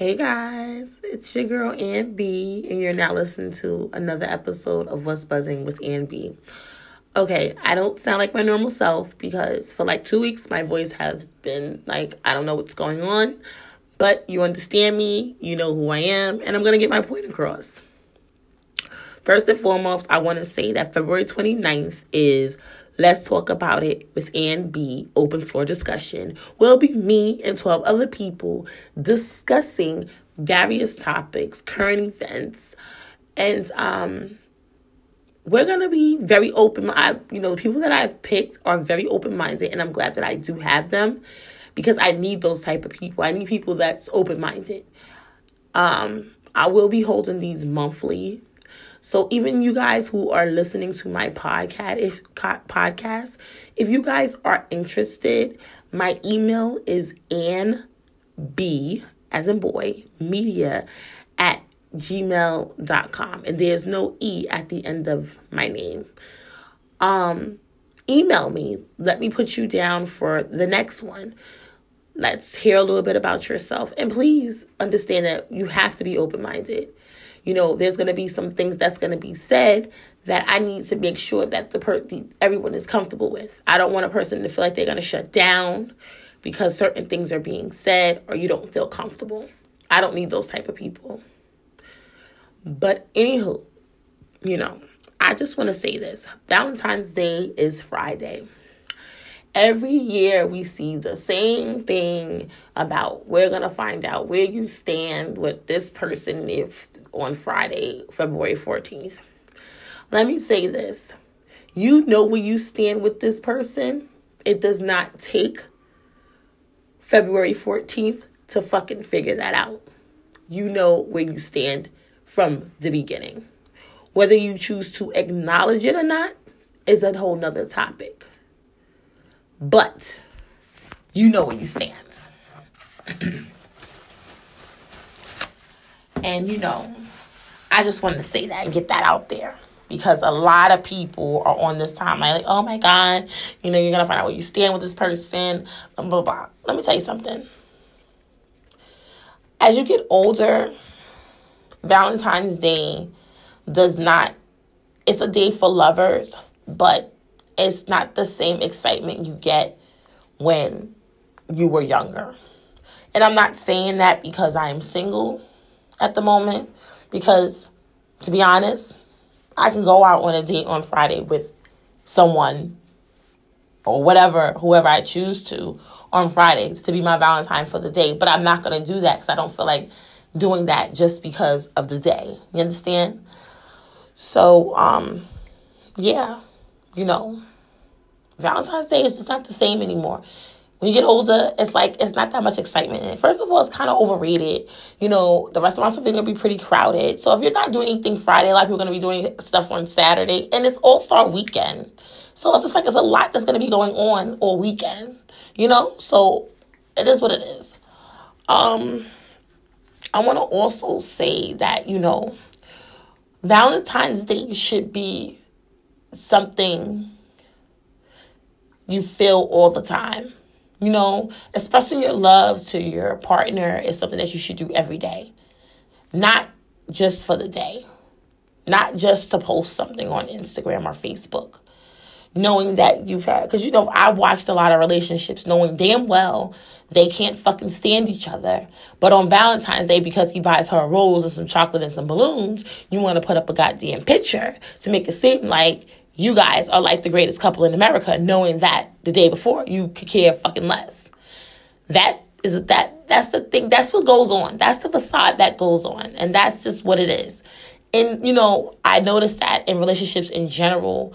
Hey guys, it's your girl Ann B, and you're now listening to another episode of What's Buzzing with Ann B. Okay, I don't sound like my normal self because for like two weeks my voice has been like, I don't know what's going on, but you understand me, you know who I am, and I'm gonna get my point across. First and foremost, I want to say that February 29th is Let's Talk About It with Ann B. Open floor discussion will be me and 12 other people discussing various topics, current events, and um, we're gonna be very open. I, you know, the people that I've picked are very open minded, and I'm glad that I do have them because I need those type of people. I need people that's open minded. Um, I will be holding these monthly so even you guys who are listening to my podcast, if podcast, if you guys are interested, my email is Ann B as in boy media at gmail.com and there's no e at the end of my name. Um email me. Let me put you down for the next one. Let's hear a little bit about yourself. And please understand that you have to be open-minded you know, there's going to be some things that's going to be said that I need to make sure that the, per- the everyone is comfortable with. I don't want a person to feel like they're going to shut down because certain things are being said or you don't feel comfortable. I don't need those type of people. But anywho, you know, I just want to say this. Valentine's Day is Friday every year we see the same thing about we're going to find out where you stand with this person if on Friday, February 14th. Let me say this. You know where you stand with this person. It does not take February 14th to fucking figure that out. You know where you stand from the beginning. Whether you choose to acknowledge it or not is a whole nother topic. But you know where you stand. and you know, I just wanted to say that and get that out there because a lot of people are on this timeline like, oh my God, you know, you're gonna find out where you stand with this person, blah blah blah. Let me tell you something. As you get older, Valentine's Day does not it's a day for lovers, but it's not the same excitement you get when you were younger. And I'm not saying that because I'm single at the moment, because to be honest, I can go out on a date on Friday with someone or whatever, whoever I choose to on Fridays to be my Valentine for the day. But I'm not going to do that because I don't feel like doing that just because of the day. You understand? So, um, yeah, you know, Valentine's Day is just not the same anymore. When you get older, it's like it's not that much excitement. First of all, it's kind of overrated. You know, the restaurants are going to be pretty crowded. So if you're not doing anything Friday, a lot of people are going to be doing stuff on Saturday, and it's All Star Weekend. So it's just like it's a lot that's going to be going on all weekend. You know, so it is what it is. Um, I want to also say that you know, Valentine's Day should be something you feel all the time. You know, expressing your love to your partner is something that you should do every day, not just for the day, not just to post something on Instagram or Facebook. Knowing that you've had, because you know, I watched a lot of relationships knowing damn well they can't fucking stand each other. But on Valentine's Day, because he buys her a rose and some chocolate and some balloons, you want to put up a goddamn picture to make it seem like you guys are like the greatest couple in America, knowing that the day before you could care fucking less. That is that that's the thing. That's what goes on. That's the facade that goes on, and that's just what it is. And you know, I noticed that in relationships in general,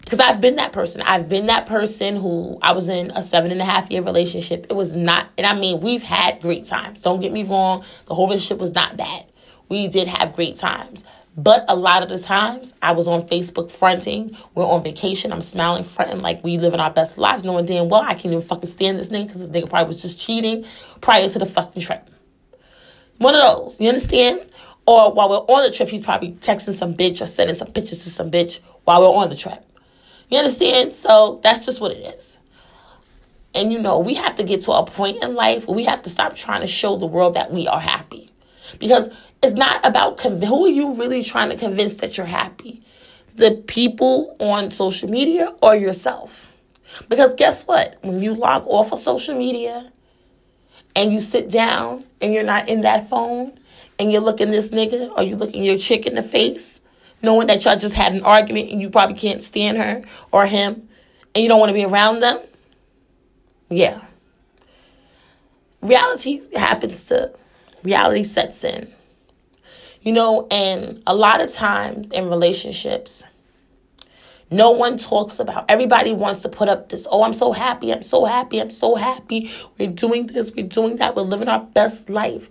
because I've been that person. I've been that person who I was in a seven and a half year relationship. It was not, and I mean, we've had great times. Don't get me wrong. The whole relationship was not bad. We did have great times. But a lot of the times, I was on Facebook fronting. We're on vacation. I'm smiling, fronting like we living our best lives, knowing damn well I can't even fucking stand this nigga because this nigga probably was just cheating prior to the fucking trip. One of those, you understand? Or while we're on the trip, he's probably texting some bitch or sending some pictures to some bitch while we're on the trip. You understand? So that's just what it is. And you know, we have to get to a point in life where we have to stop trying to show the world that we are happy. Because it's not about conv- who are you really trying to convince that you're happy? The people on social media or yourself? Because guess what? When you log off of social media and you sit down and you're not in that phone and you're looking this nigga or you're looking your chick in the face, knowing that y'all just had an argument and you probably can't stand her or him and you don't want to be around them, yeah. Reality happens to, reality sets in. You know, and a lot of times in relationships, no one talks about. Everybody wants to put up this, oh, I'm so happy, I'm so happy, I'm so happy. We're doing this, we're doing that, we're living our best life.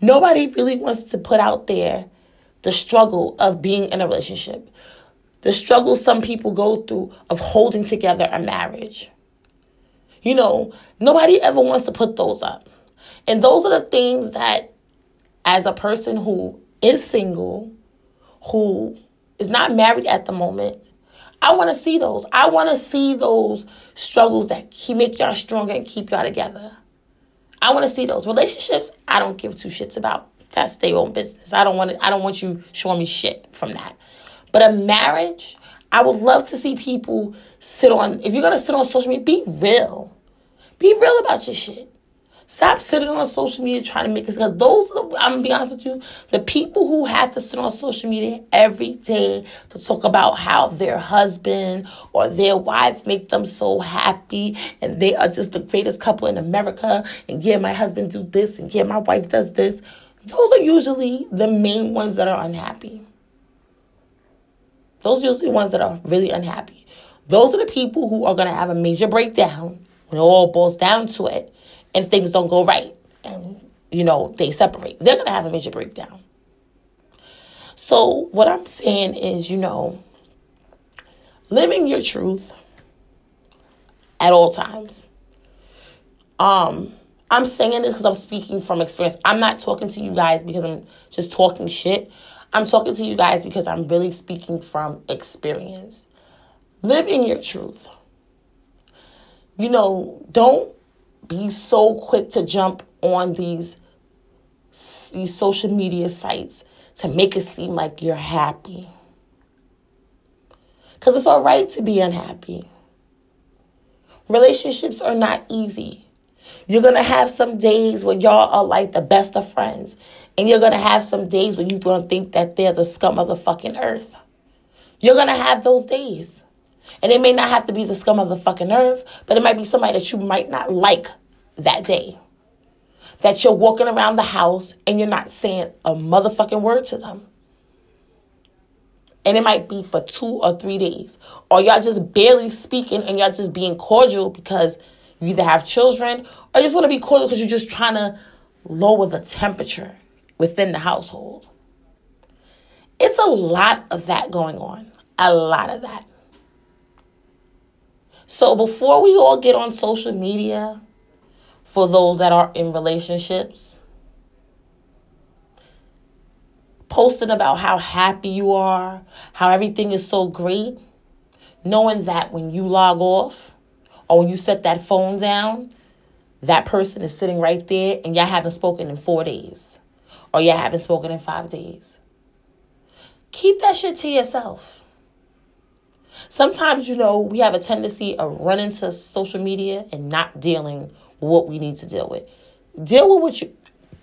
Nobody really wants to put out there the struggle of being in a relationship, the struggle some people go through of holding together a marriage. You know, nobody ever wants to put those up. And those are the things that, as a person who is single, who is not married at the moment, I want to see those. I want to see those struggles that keep, make y'all stronger and keep y'all together. I want to see those relationships. I don't give two shits about. That's their own business. I don't want to, I don't want you showing me shit from that. But a marriage, I would love to see people sit on. If you're gonna sit on social media, be real. Be real about your shit. Stop sitting on social media trying to make it because those are the, I'm gonna be honest with you, the people who have to sit on social media every day to talk about how their husband or their wife make them so happy and they are just the greatest couple in America and yeah, my husband do this and yeah, my wife does this. Those are usually the main ones that are unhappy. Those are usually the ones that are really unhappy. Those are the people who are gonna have a major breakdown when it all boils down to it and things don't go right and you know they separate. They're going to have a major breakdown. So what i'm saying is you know living your truth at all times. Um i'm saying this because i'm speaking from experience. I'm not talking to you guys because i'm just talking shit. I'm talking to you guys because i'm really speaking from experience. Live in your truth. You know don't be so quick to jump on these these social media sites to make it seem like you're happy. Cuz it's all right to be unhappy. Relationships are not easy. You're going to have some days when y'all are like the best of friends. And you're going to have some days when you're going to think that they're the scum of the fucking earth. You're going to have those days. And it may not have to be the scum of the fucking earth, but it might be somebody that you might not like that day. That you're walking around the house and you're not saying a motherfucking word to them. And it might be for two or three days. Or y'all just barely speaking and y'all just being cordial because you either have children or you just want to be cordial because you're just trying to lower the temperature within the household. It's a lot of that going on. A lot of that. So before we all get on social media for those that are in relationships. Posting about how happy you are, how everything is so great, knowing that when you log off or when you set that phone down, that person is sitting right there and y'all haven't spoken in four days or y'all haven't spoken in five days. Keep that shit to yourself. Sometimes, you know, we have a tendency of running to social media and not dealing what we need to deal with. Deal with what you,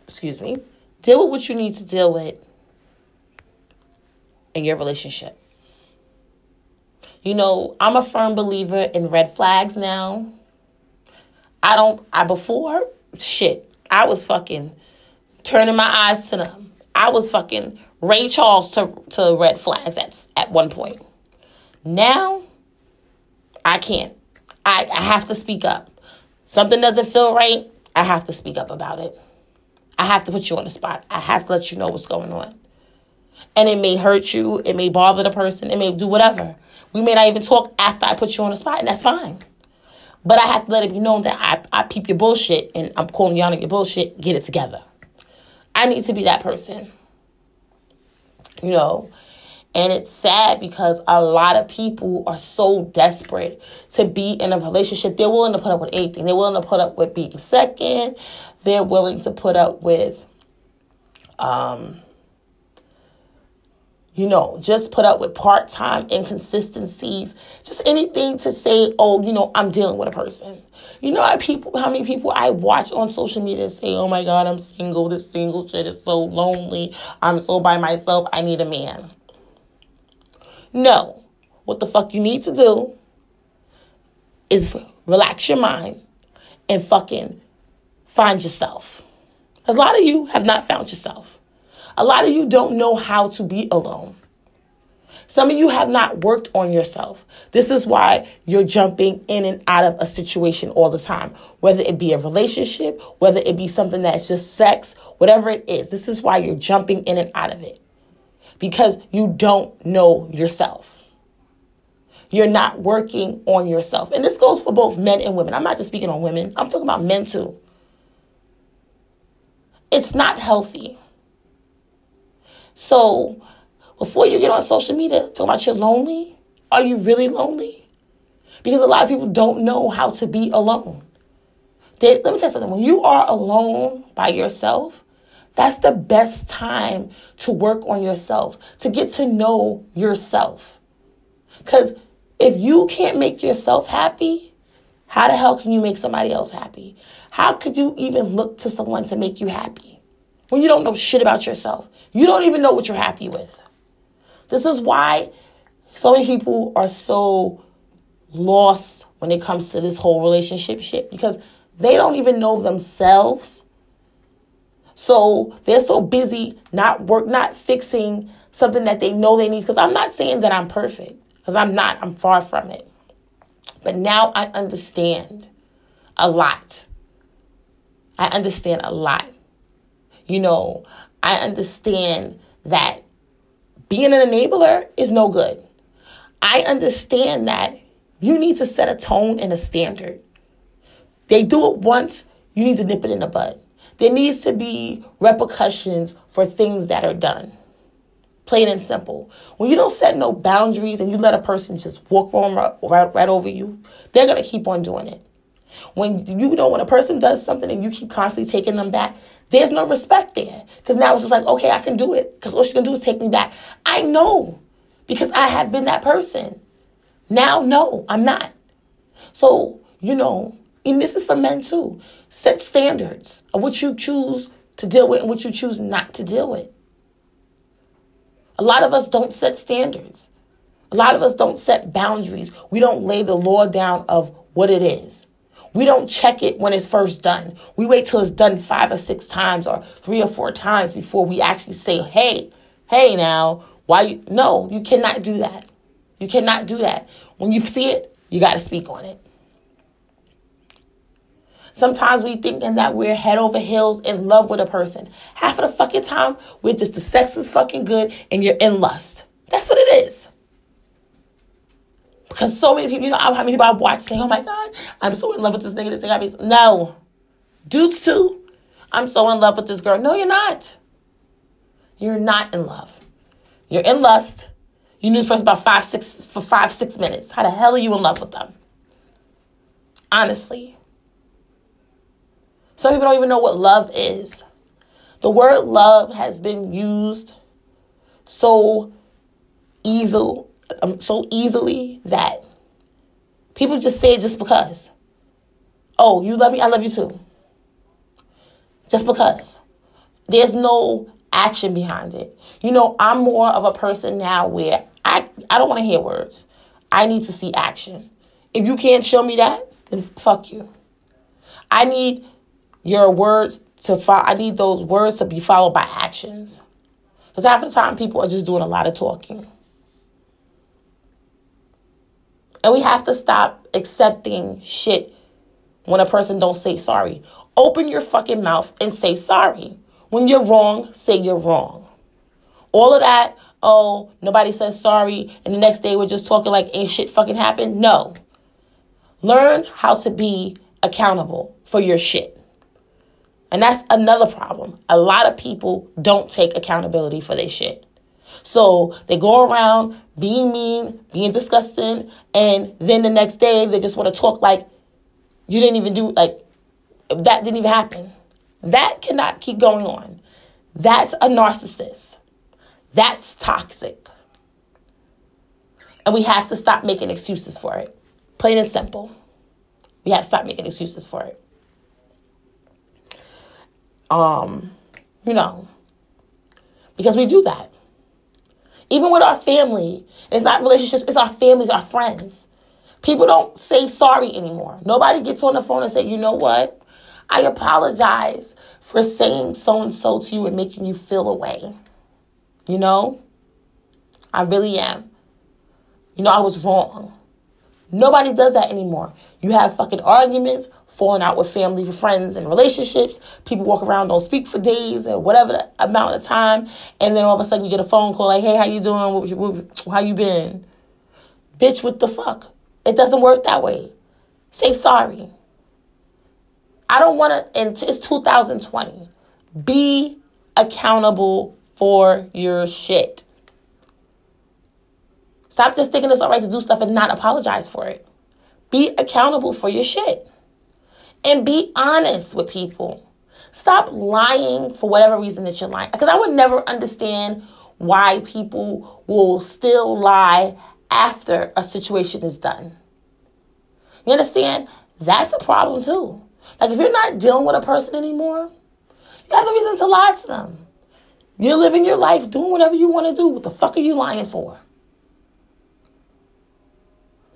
excuse me, deal with what you need to deal with in your relationship. You know, I'm a firm believer in red flags now. I don't, I before, shit, I was fucking turning my eyes to them. I was fucking Ray Charles to, to red flags at, at one point. Now, I can't. I, I have to speak up something doesn't feel right, I have to speak up about it. I have to put you on the spot. I have to let you know what's going on. And it may hurt you, it may bother the person, it may do whatever. We may not even talk after I put you on the spot, and that's fine. But I have to let it be known that I, I peep your bullshit and I'm calling you out on your bullshit. Get it together. I need to be that person. You know, And it's sad because a lot of people are so desperate to be in a relationship. They're willing to put up with anything. They're willing to put up with being second. They're willing to put up with, um, you know, just put up with part time inconsistencies, just anything to say, oh, you know, I'm dealing with a person. You know how people how many people I watch on social media say, Oh my god, I'm single, this single shit is so lonely. I'm so by myself, I need a man. No. What the fuck you need to do is relax your mind and fucking find yourself. Because a lot of you have not found yourself. A lot of you don't know how to be alone. Some of you have not worked on yourself. This is why you're jumping in and out of a situation all the time, whether it be a relationship, whether it be something that's just sex, whatever it is. This is why you're jumping in and out of it because you don't know yourself. You're not working on yourself. And this goes for both men and women. I'm not just speaking on women, I'm talking about men too. It's not healthy. So, before you get on social media talking about you're lonely, are you really lonely? Because a lot of people don't know how to be alone. They, let me tell you something. When you are alone by yourself, that's the best time to work on yourself, to get to know yourself. Because if you can't make yourself happy, how the hell can you make somebody else happy? How could you even look to someone to make you happy when you don't know shit about yourself? You don't even know what you're happy with. This is why so many people are so lost when it comes to this whole relationship shit because they don't even know themselves. So they're so busy not work, not fixing something that they know they need. Because I'm not saying that I'm perfect, because I'm not. I'm far from it. But now I understand a lot. I understand a lot. You know, I understand that being an enabler is no good. I understand that you need to set a tone and a standard. They do it once, you need to nip it in the bud. There needs to be repercussions for things that are done. Plain and simple. When you don't set no boundaries and you let a person just walk right, right, right over you, they're going to keep on doing it. When you know when a person does something and you keep constantly taking them back, there's no respect there. Because now it's just like, okay, I can do it. Because all she can do is take me back. I know because I have been that person. Now, no, I'm not. So, you know, and this is for men too. Set standards of what you choose to deal with and what you choose not to deal with. A lot of us don't set standards. A lot of us don't set boundaries. We don't lay the law down of what it is. We don't check it when it's first done. We wait till it's done five or six times or three or four times before we actually say, hey, hey now, why you no, you cannot do that. You cannot do that. When you see it, you gotta speak on it. Sometimes we thinking that we're head over heels in love with a person. Half of the fucking time, we're just the sex is fucking good and you're in lust. That's what it is. Because so many people, you know, how many people I've watched say, oh my God, I'm so in love with this nigga, this thing. I mean, no. Dudes too. I'm so in love with this girl. No, you're not. You're not in love. You're in lust. You knew this person about five, six, for five, six minutes. How the hell are you in love with them? Honestly. Some people don't even know what love is. The word love has been used so easily um, so easily that people just say it just because. Oh, you love me? I love you too. Just because. There's no action behind it. You know, I'm more of a person now where I I don't want to hear words. I need to see action. If you can't show me that, then fuck you. I need your words to follow. I need those words to be followed by actions. Because half the time, people are just doing a lot of talking. And we have to stop accepting shit when a person don't say sorry. Open your fucking mouth and say sorry. When you're wrong, say you're wrong. All of that, oh, nobody says sorry, and the next day we're just talking like ain't shit fucking happened. No. Learn how to be accountable for your shit. And that's another problem. A lot of people don't take accountability for their shit. So they go around being mean, being disgusting, and then the next day they just want to talk like you didn't even do like that didn't even happen. That cannot keep going on. That's a narcissist. That's toxic. And we have to stop making excuses for it. Plain and simple. We have to stop making excuses for it. Um, you know, because we do that. Even with our family, it's not relationships, it's our families, our friends. People don't say sorry anymore. Nobody gets on the phone and say, you know what? I apologize for saying so and so to you and making you feel away. You know? I really am. You know, I was wrong. Nobody does that anymore. You have fucking arguments, falling out with family, friends, and relationships. People walk around, don't speak for days or whatever amount of time, and then all of a sudden you get a phone call like, "Hey, how you doing? What, what, how you been?" Bitch, what the fuck? It doesn't work that way. Say sorry. I don't want to. And it's 2020. Be accountable for your shit. Stop just thinking it's all right to do stuff and not apologize for it. Be accountable for your shit. And be honest with people. Stop lying for whatever reason that you're lying. Because I would never understand why people will still lie after a situation is done. You understand? That's a problem too. Like if you're not dealing with a person anymore, you have a reason to lie to them. You're living your life doing whatever you want to do. What the fuck are you lying for?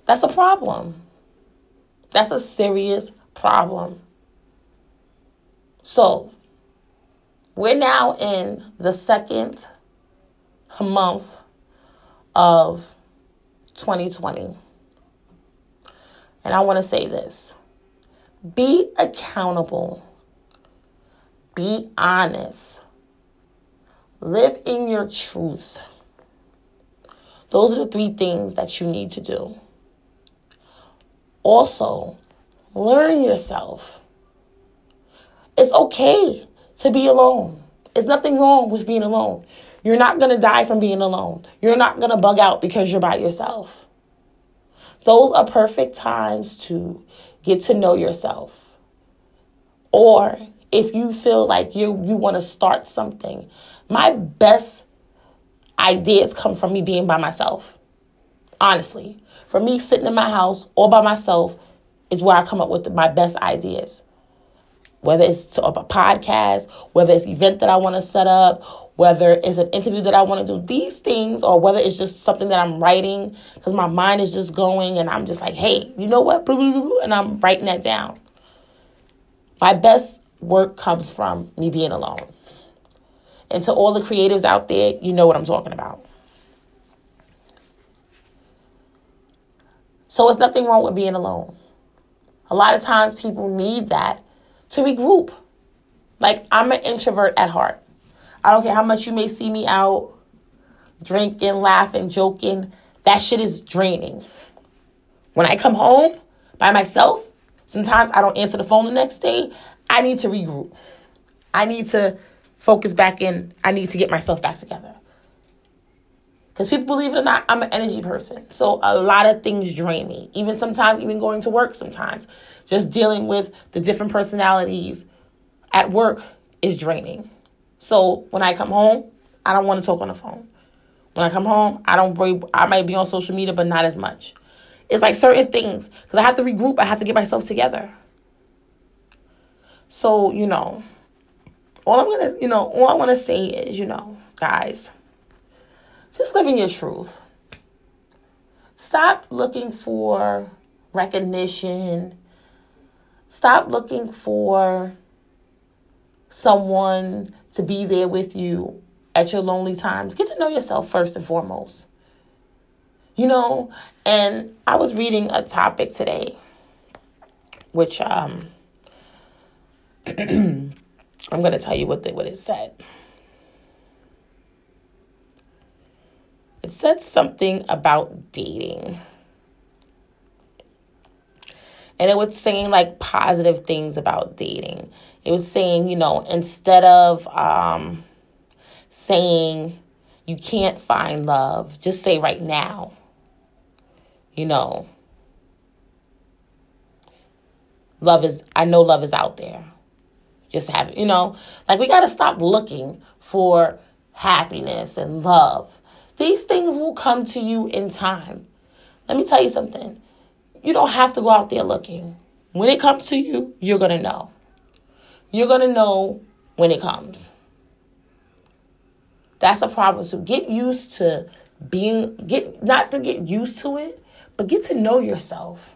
That's a problem. That's a serious problem. So, we're now in the second month of 2020. And I want to say this be accountable, be honest, live in your truth. Those are the three things that you need to do. Also, learn yourself. It's okay to be alone. There's nothing wrong with being alone. You're not going to die from being alone. You're not going to bug out because you're by yourself. Those are perfect times to get to know yourself. Or if you feel like you you want to start something, my best ideas come from me being by myself. Honestly, for me sitting in my house all by myself is where I come up with my best ideas. Whether it's a podcast, whether it's an event that I want to set up, whether it's an interview that I want to do, these things, or whether it's just something that I'm writing because my mind is just going and I'm just like, hey, you know what? And I'm writing that down. My best work comes from me being alone. And to all the creatives out there, you know what I'm talking about. So it's nothing wrong with being alone. A lot of times people need that to regroup. Like, I'm an introvert at heart. I don't care how much you may see me out drinking, laughing, joking. That shit is draining. When I come home by myself, sometimes I don't answer the phone the next day. I need to regroup. I need to focus back in. I need to get myself back together. Because people, believe it or not, I'm an energy person. So a lot of things drain me. Even sometimes, even going to work sometimes. Just dealing with the different personalities at work is draining. So when I come home, I don't want to talk on the phone. When I come home, I don't break, I might be on social media, but not as much. It's like certain things because I have to regroup. I have to get myself together. So you know, all I'm gonna, you know, all I want to say is, you know, guys, just living your truth. Stop looking for recognition. Stop looking for someone to be there with you at your lonely times. Get to know yourself first and foremost. You know, and I was reading a topic today, which um, I'm going to tell you what the, what it said. It said something about dating. And it was saying like positive things about dating. It was saying, you know, instead of um, saying, you can't find love, just say right now, you know, love is, I know love is out there. Just have, you know, like we got to stop looking for happiness and love. These things will come to you in time. Let me tell you something. You don't have to go out there looking. When it comes to you, you're going to know. You're going to know when it comes. That's a problem. So get used to being get not to get used to it, but get to know yourself.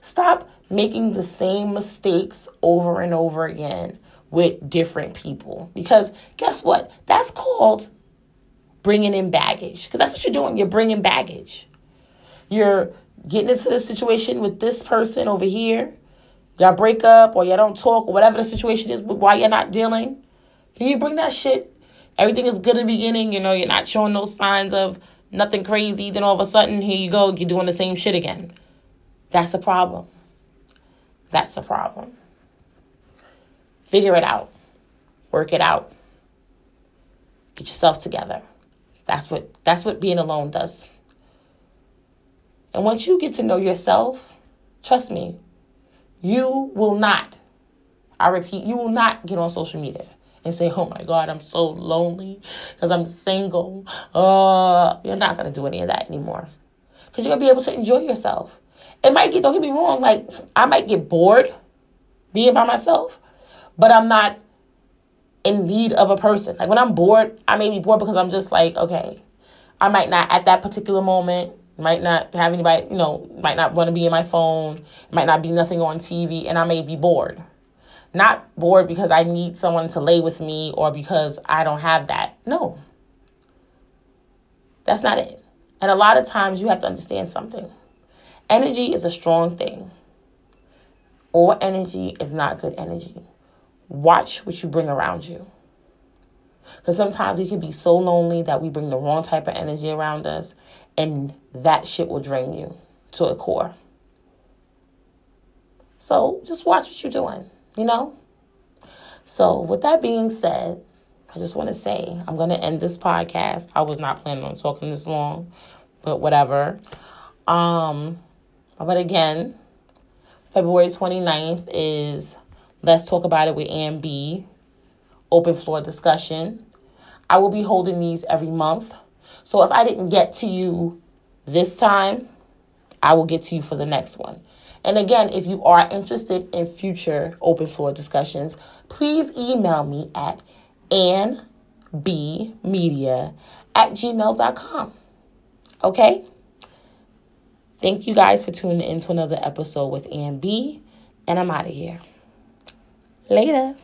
Stop making the same mistakes over and over again with different people because guess what? That's called bringing in baggage because that's what you're doing. You're bringing baggage. You're getting into this situation with this person over here. Y'all break up or y'all don't talk or whatever the situation is why you're not dealing. Can you bring that shit everything is good in the beginning, you know, you're not showing those signs of nothing crazy, then all of a sudden, here you go, you're doing the same shit again. That's a problem. That's a problem. Figure it out. Work it out. Get yourself together. That's what that's what being alone does. And once you get to know yourself, trust me, you will not, I repeat, you will not get on social media and say, "Oh my God, I'm so lonely because I'm single." Uh, you're not gonna do any of that anymore because you're gonna be able to enjoy yourself. It might get don't get me wrong, like I might get bored being by myself, but I'm not in need of a person. Like when I'm bored, I may be bored because I'm just like, okay, I might not at that particular moment might not have anybody, you know, might not want to be in my phone, might not be nothing on TV, and I may be bored. Not bored because I need someone to lay with me or because I don't have that. No. That's not it. And a lot of times you have to understand something. Energy is a strong thing. All energy is not good energy. Watch what you bring around you. Because sometimes we can be so lonely that we bring the wrong type of energy around us, and that shit will drain you to a core. So just watch what you're doing you know? So, with that being said, I just want to say I'm going to end this podcast. I was not planning on talking this long, but whatever. Um, but again, February 29th is Let's Talk About It with Ann B. Open floor discussion. I will be holding these every month. So if I didn't get to you this time, I will get to you for the next one. And again, if you are interested in future open floor discussions, please email me at annbmedia at gmail.com. Okay? Thank you guys for tuning in to another episode with Ann B. And I'm out of here. Later.